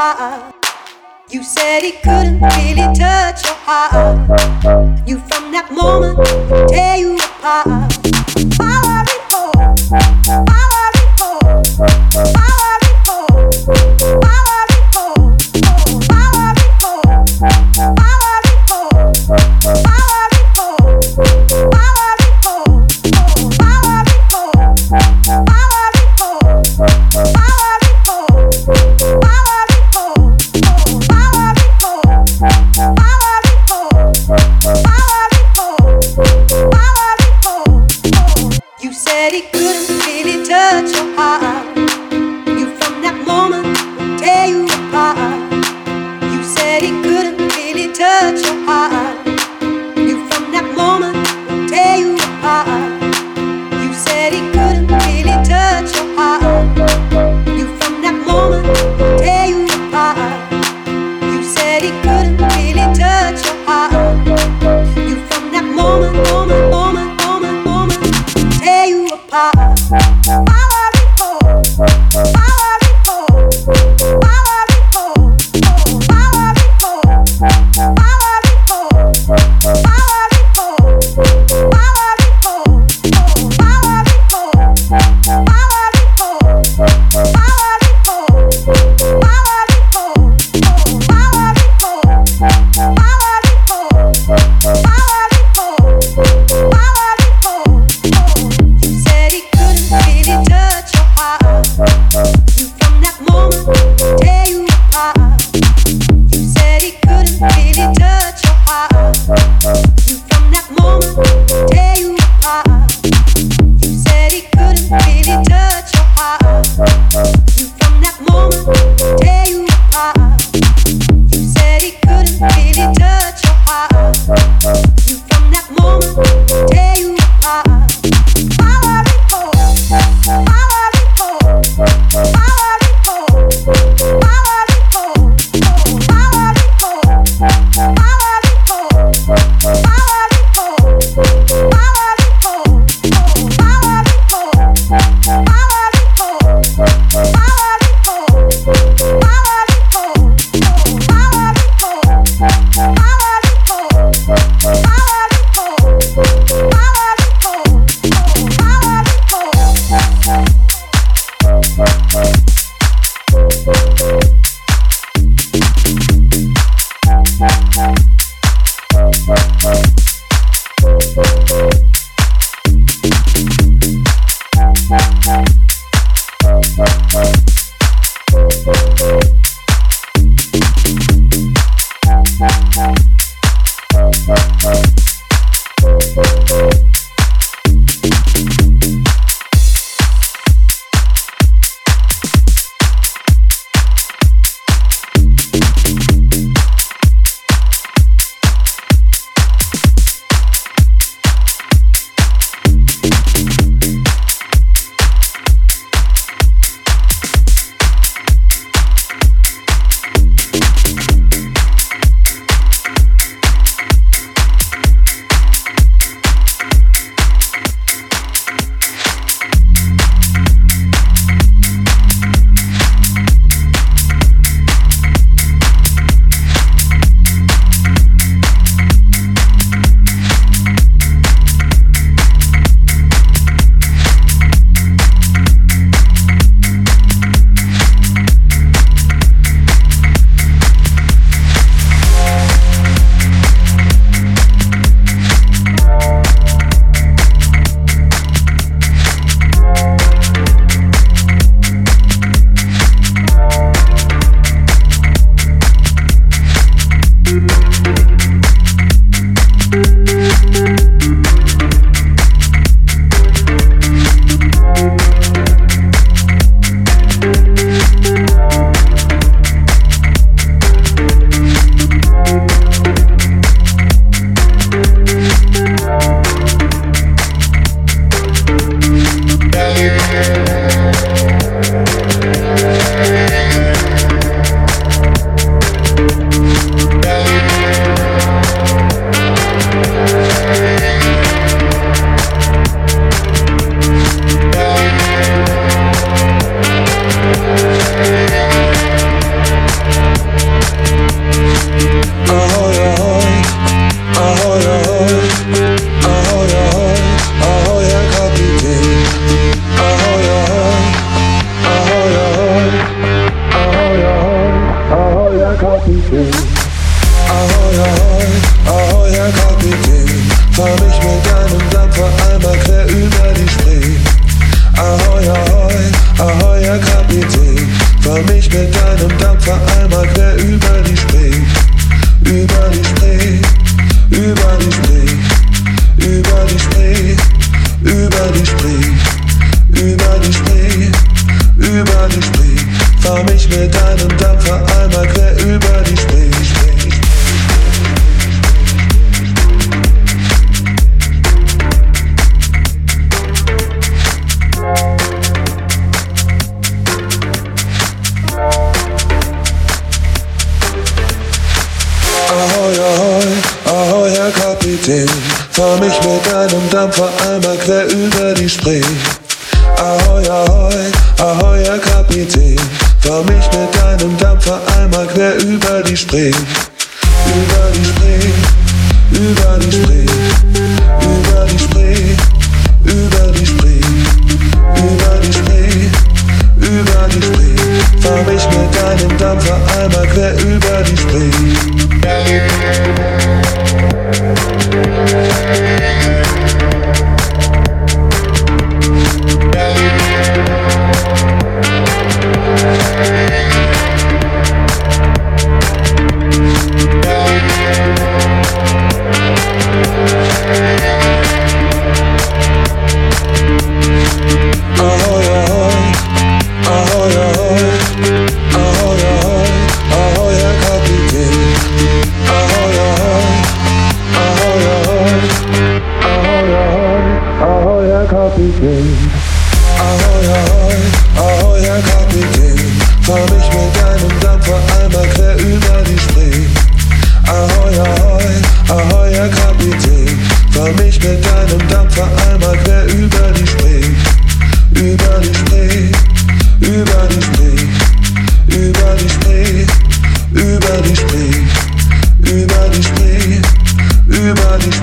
you. You said he couldn't really touch your heart. You from that moment tear you apart. Report. Einem Dampfer einmal quer über die Spree.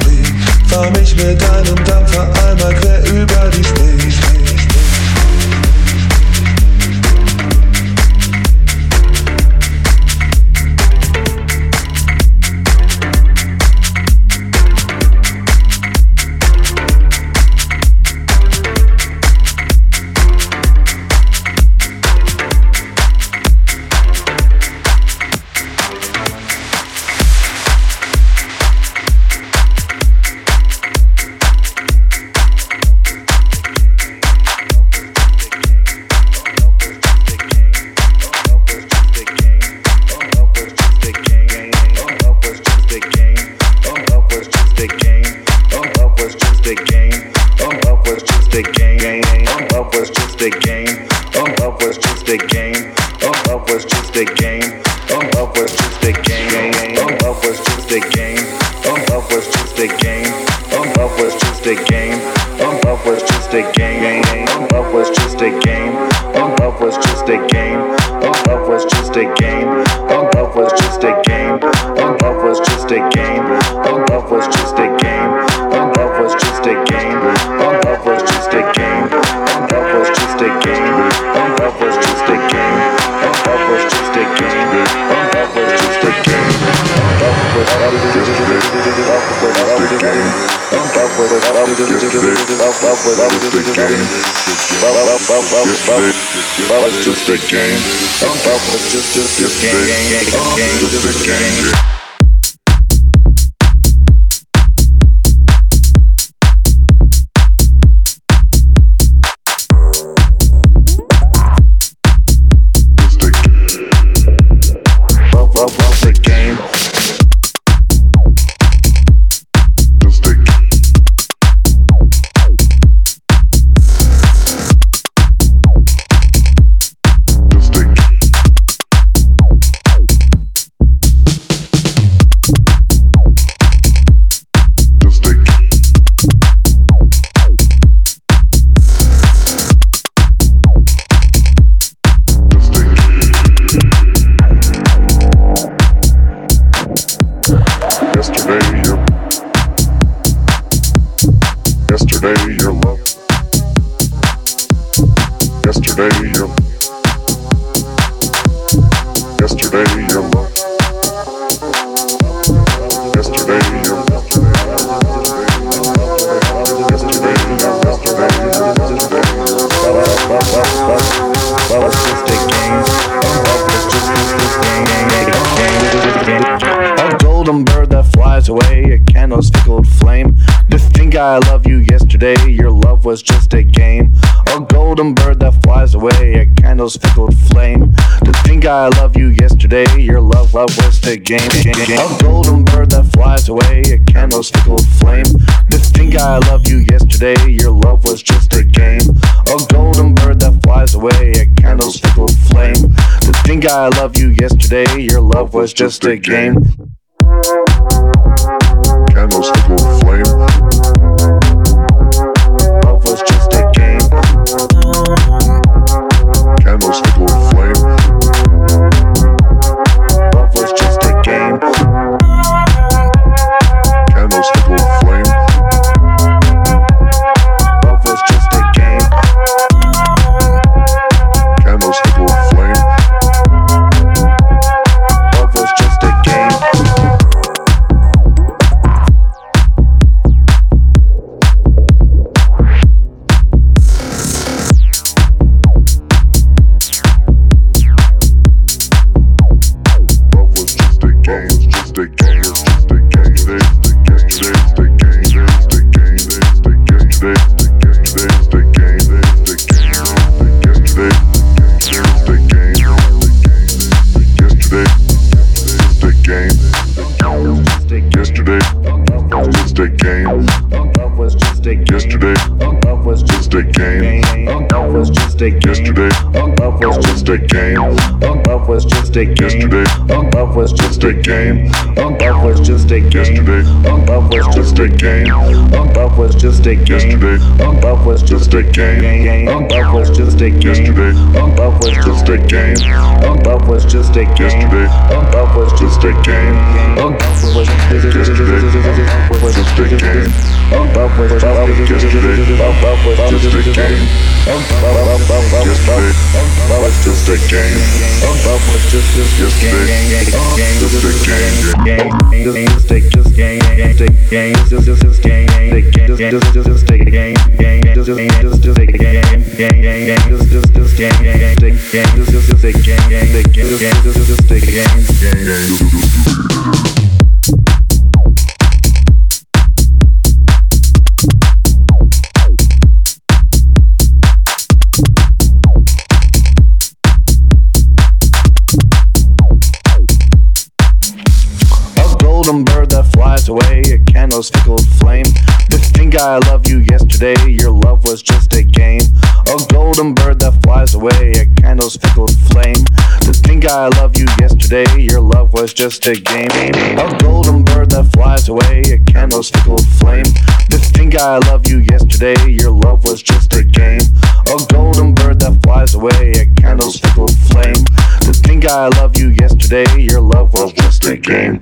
die Fahr mich mit deinem Dampfer einmal quer über die Spree. game. It's just, just, just a game. Just a game. game. A golden bird that flies away, a candle's fickle flame. To think I love you yesterday, your love was just a game. A golden bird that flies away, a candle's fickle flame. To think I love you yesterday, your love was just a game. Golden bird that flies away, a candle's fickle flame. To think I loved you yesterday, your love was just a game. A golden bird that flies away, a candle's fickle flame. To think I loved you yesterday, your love was just a game. A golden bird that flies away, a candle's fickle flame. To think I loved you yesterday, your love was just a game. A golden bird that flies away, a candle's fickle flame. To think I loved you yesterday, your love was just a game.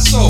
I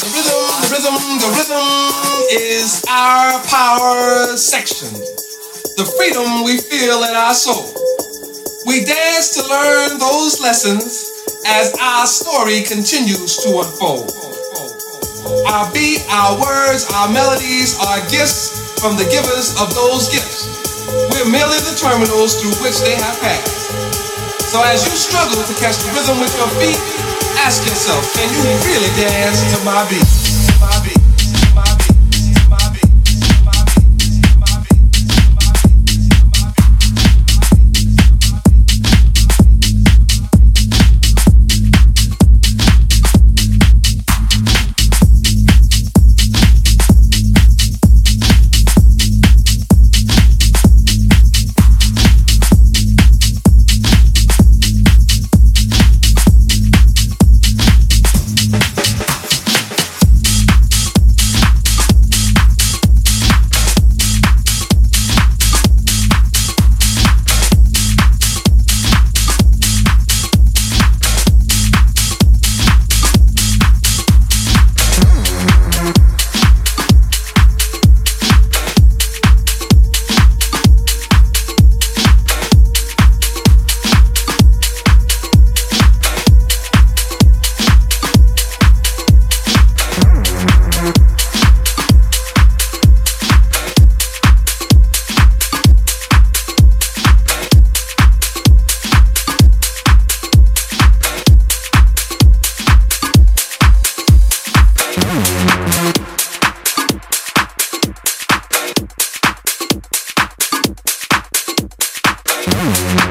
the rhythm, the rhythm, is our power section, the freedom we feel in our soul. We dance to learn those lessons as our story continues to unfold. Our beat, our words, our melodies are gifts from the givers of those gifts. We're merely the terminals through which they have passed. So as you struggle to catch the rhythm with your feet, ask yourself, can you really dance to my beat? My beat. Música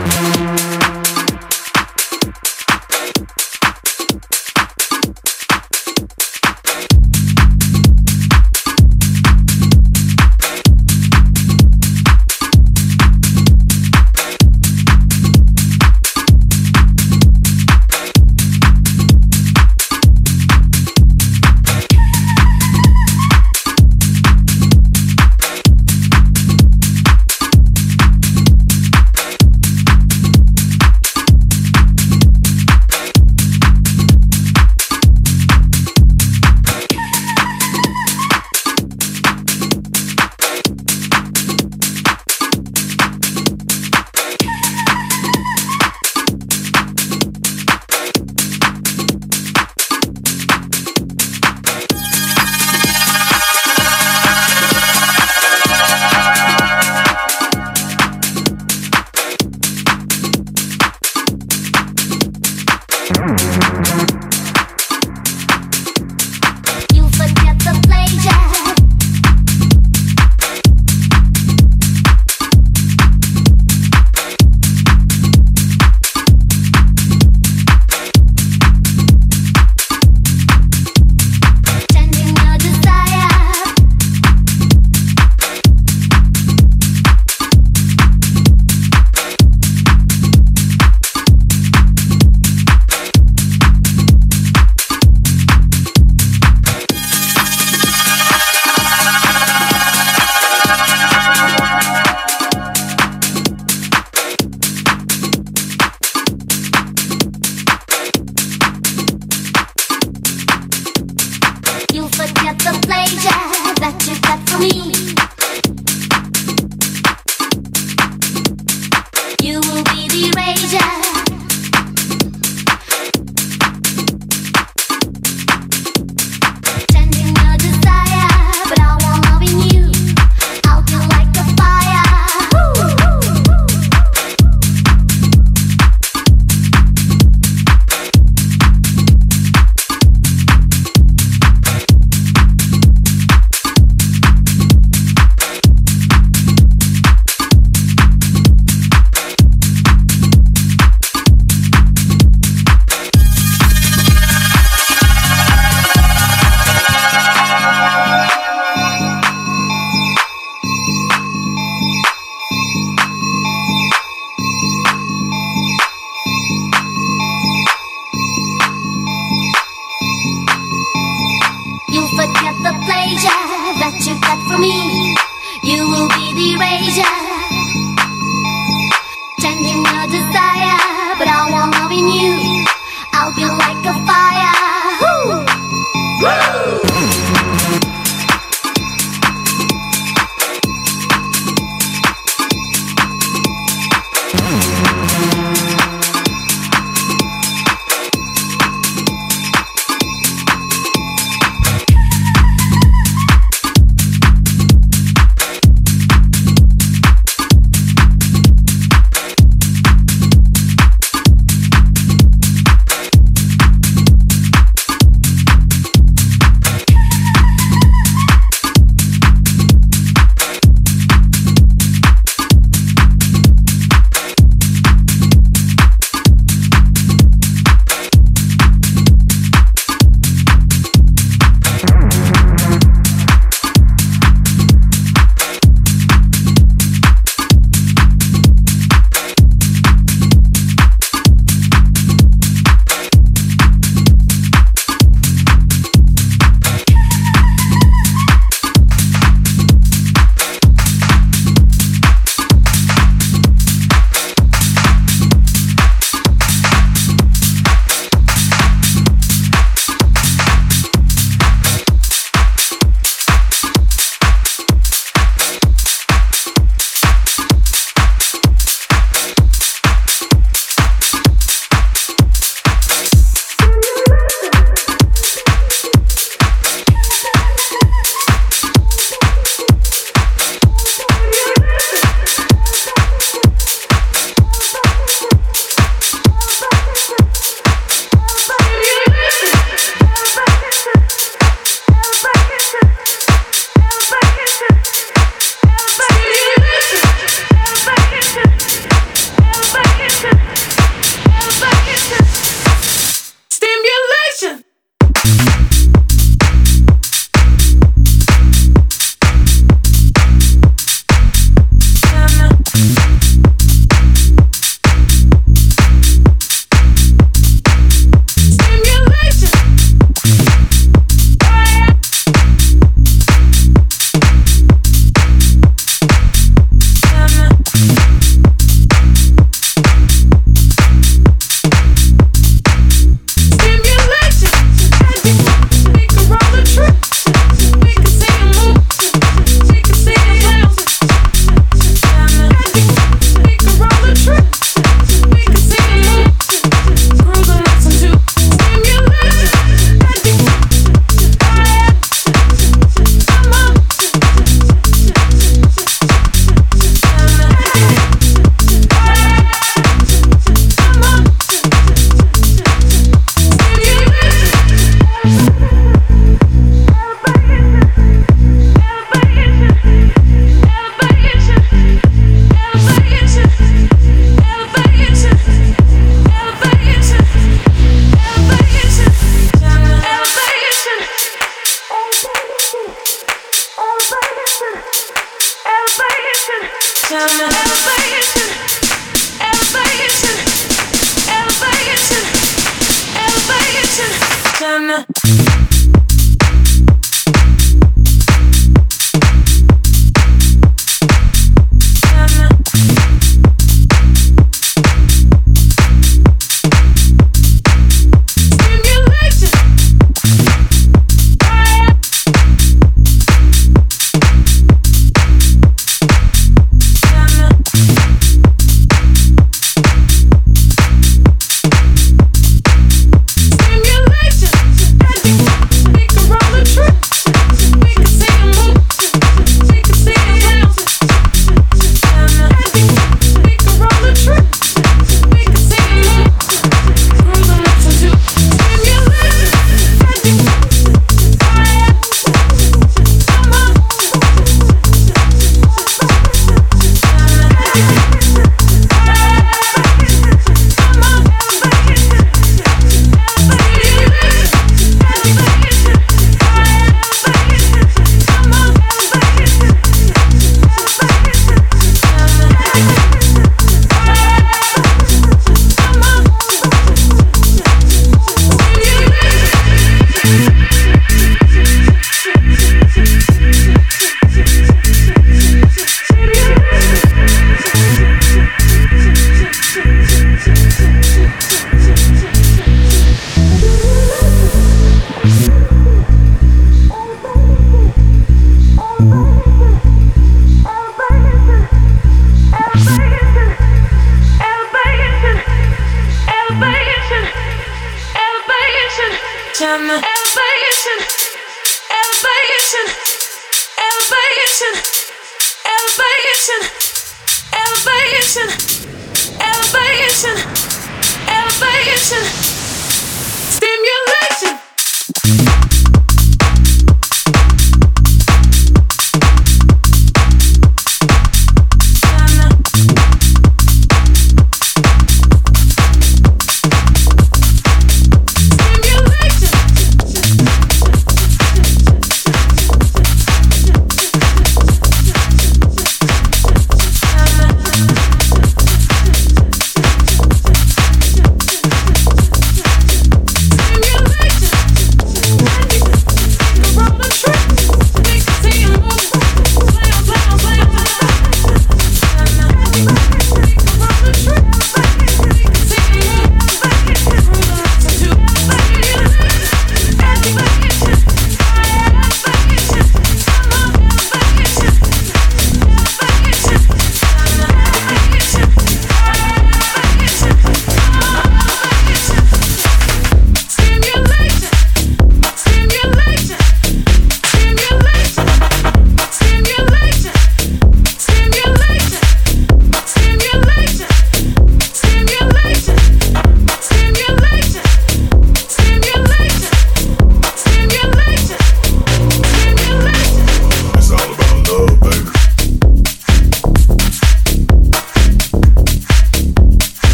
forget the pleasure that you got for me.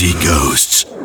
See ghosts.